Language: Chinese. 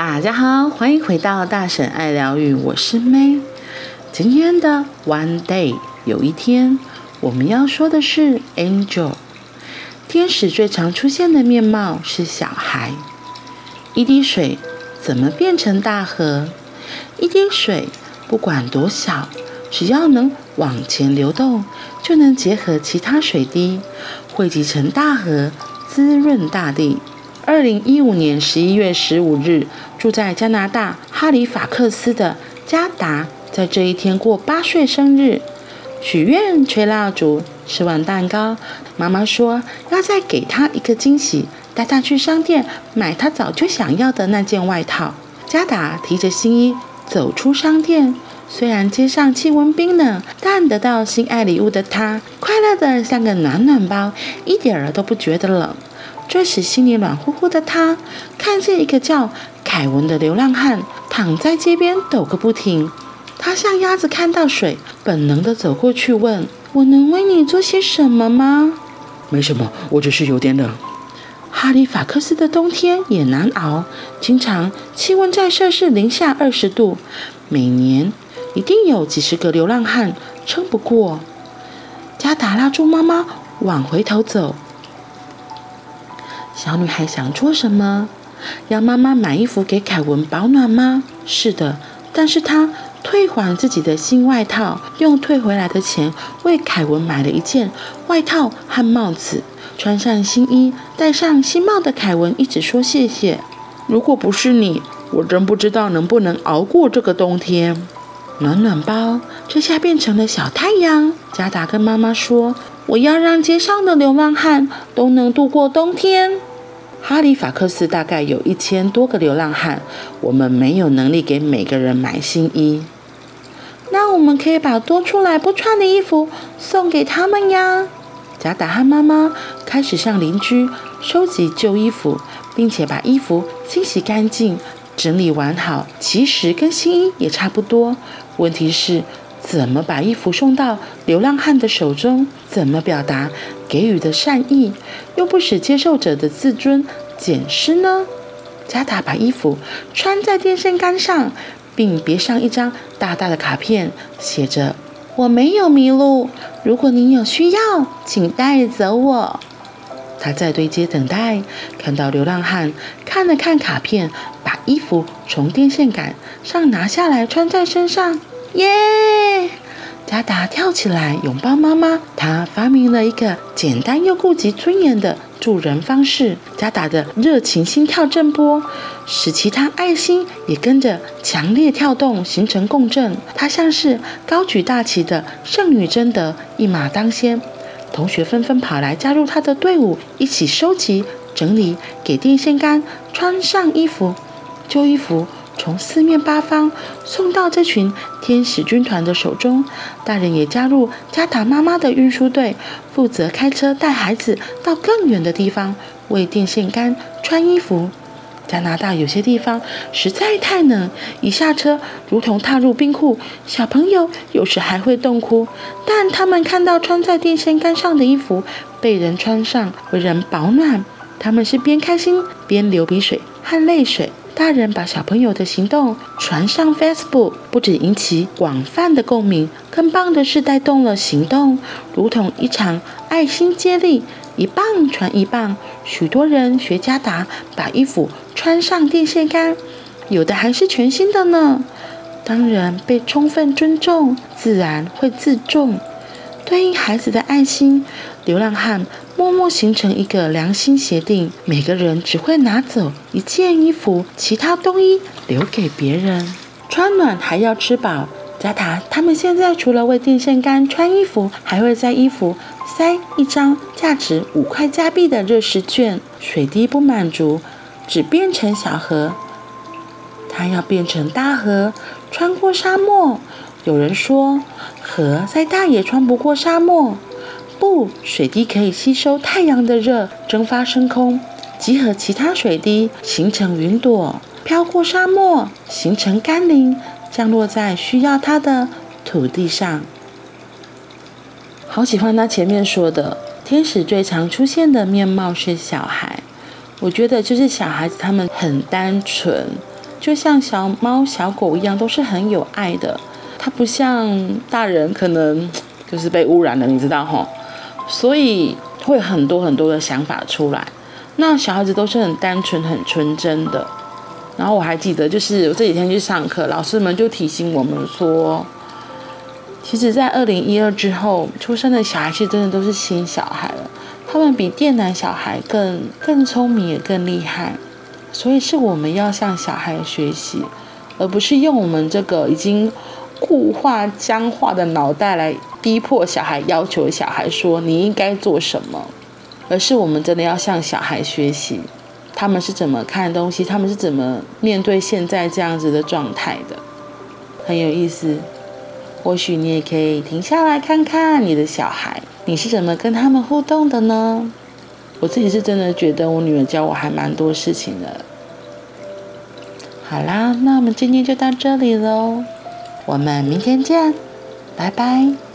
大家好，欢迎回到大婶爱疗愈，我是 May。今天的 One Day 有一天，我们要说的是 Angel。天使最常出现的面貌是小孩。一滴水怎么变成大河？一滴水不管多小，只要能往前流动，就能结合其他水滴，汇集成大河，滋润大地。二零一五年十一月十五日，住在加拿大哈利法克斯的加达，在这一天过八岁生日，许愿、吹蜡烛、吃完蛋糕，妈妈说要再给他一个惊喜，带他去商店买他早就想要的那件外套。加达提着新衣走出商店，虽然街上气温冰冷，但得到心爱礼物的他，快乐的像个暖暖包，一点儿都不觉得冷。这时，心里暖乎乎的他，看见一个叫凯文的流浪汉躺在街边抖个不停。他像鸭子看到水，本能的走过去问：“我能为你做些什么吗？”“没什么，我只是有点冷。”哈利法克斯的冬天也难熬，经常气温在摄氏零下二十度，每年一定有几十个流浪汉撑不过。加达拉猪妈妈往回头走。小女孩想做什么？要妈妈买衣服给凯文保暖吗？是的，但是她退还自己的新外套，用退回来的钱为凯文买了一件外套和帽子。穿上新衣、戴上新帽的凯文一直说谢谢。如果不是你，我真不知道能不能熬过这个冬天。暖暖包这下变成了小太阳。加达跟妈妈说：“我要让街上的流浪汉都能度过冬天。”哈利法克斯大概有一千多个流浪汉，我们没有能力给每个人买新衣。那我们可以把多出来不穿的衣服送给他们呀。贾达和妈妈开始向邻居收集旧衣服，并且把衣服清洗干净、整理完好。其实跟新衣也差不多。问题是，怎么把衣服送到流浪汉的手中？怎么表达给予的善意，又不使接受者的自尊减失呢？加达把衣服穿在电线杆上，并别上一张大大的卡片，写着：“我没有迷路，如果您有需要，请带走我。”他在对街等待，看到流浪汉看了看卡片，把衣服从电线杆上拿下来穿在身上。耶！加达跳起来拥抱妈妈。他发明了一个简单又顾及尊严的助人方式。加达的热情心跳震波，使其他爱心也跟着强烈跳动，形成共振。他像是高举大旗的圣女贞德，一马当先。同学纷纷跑来加入他的队伍，一起收集、整理，给电线杆穿上衣服，旧衣服。从四面八方送到这群天使军团的手中，大人也加入加达妈妈的运输队，负责开车带孩子到更远的地方为电线杆穿衣服。加拿大有些地方实在太冷，一下车如同踏入冰库，小朋友有时还会冻哭。但他们看到穿在电线杆上的衣服被人穿上，为人保暖，他们是边开心边流鼻水和泪水。大人把小朋友的行动传上 Facebook，不止引起广泛的共鸣，更棒的是带动了行动，如同一场爱心接力，一棒传一棒，许多人学加达把衣服穿上电线杆，有的还是全新的呢。当人被充分尊重，自然会自重。对应孩子的爱心，流浪汉默默形成一个良心协定：每个人只会拿走一件衣服，其他冬衣留给别人。穿暖还要吃饱。加塔他们现在除了为电线杆穿衣服，还会在衣服塞一张价值五块加币的热食券。水滴不满足，只变成小河，它要变成大河，穿过沙漠。有人说，河再大也穿不过沙漠。不，水滴可以吸收太阳的热，蒸发升空，集合其他水滴，形成云朵，飘过沙漠，形成甘霖，降落在需要它的土地上。好喜欢他前面说的，天使最常出现的面貌是小孩。我觉得就是小孩子，他们很单纯。就像小猫小狗一样，都是很有爱的。它不像大人，可能 就是被污染了，你知道齁，所以会很多很多的想法出来。那小孩子都是很单纯、很纯真的。然后我还记得，就是我这几天去上课，老师们就提醒我们说，其实，在二零一二之后出生的小孩，其实真的都是新小孩了。他们比电男小孩更更聪明，也更厉害。所以是我们要向小孩学习，而不是用我们这个已经固化、僵化的脑袋来逼迫小孩、要求小孩说你应该做什么，而是我们真的要向小孩学习。他们是怎么看东西？他们是怎么面对现在这样子的状态的？很有意思。或许你也可以停下来看看你的小孩，你是怎么跟他们互动的呢？我自己是真的觉得我女儿教我还蛮多事情的。好啦，那我们今天就到这里喽，我们明天见，拜拜。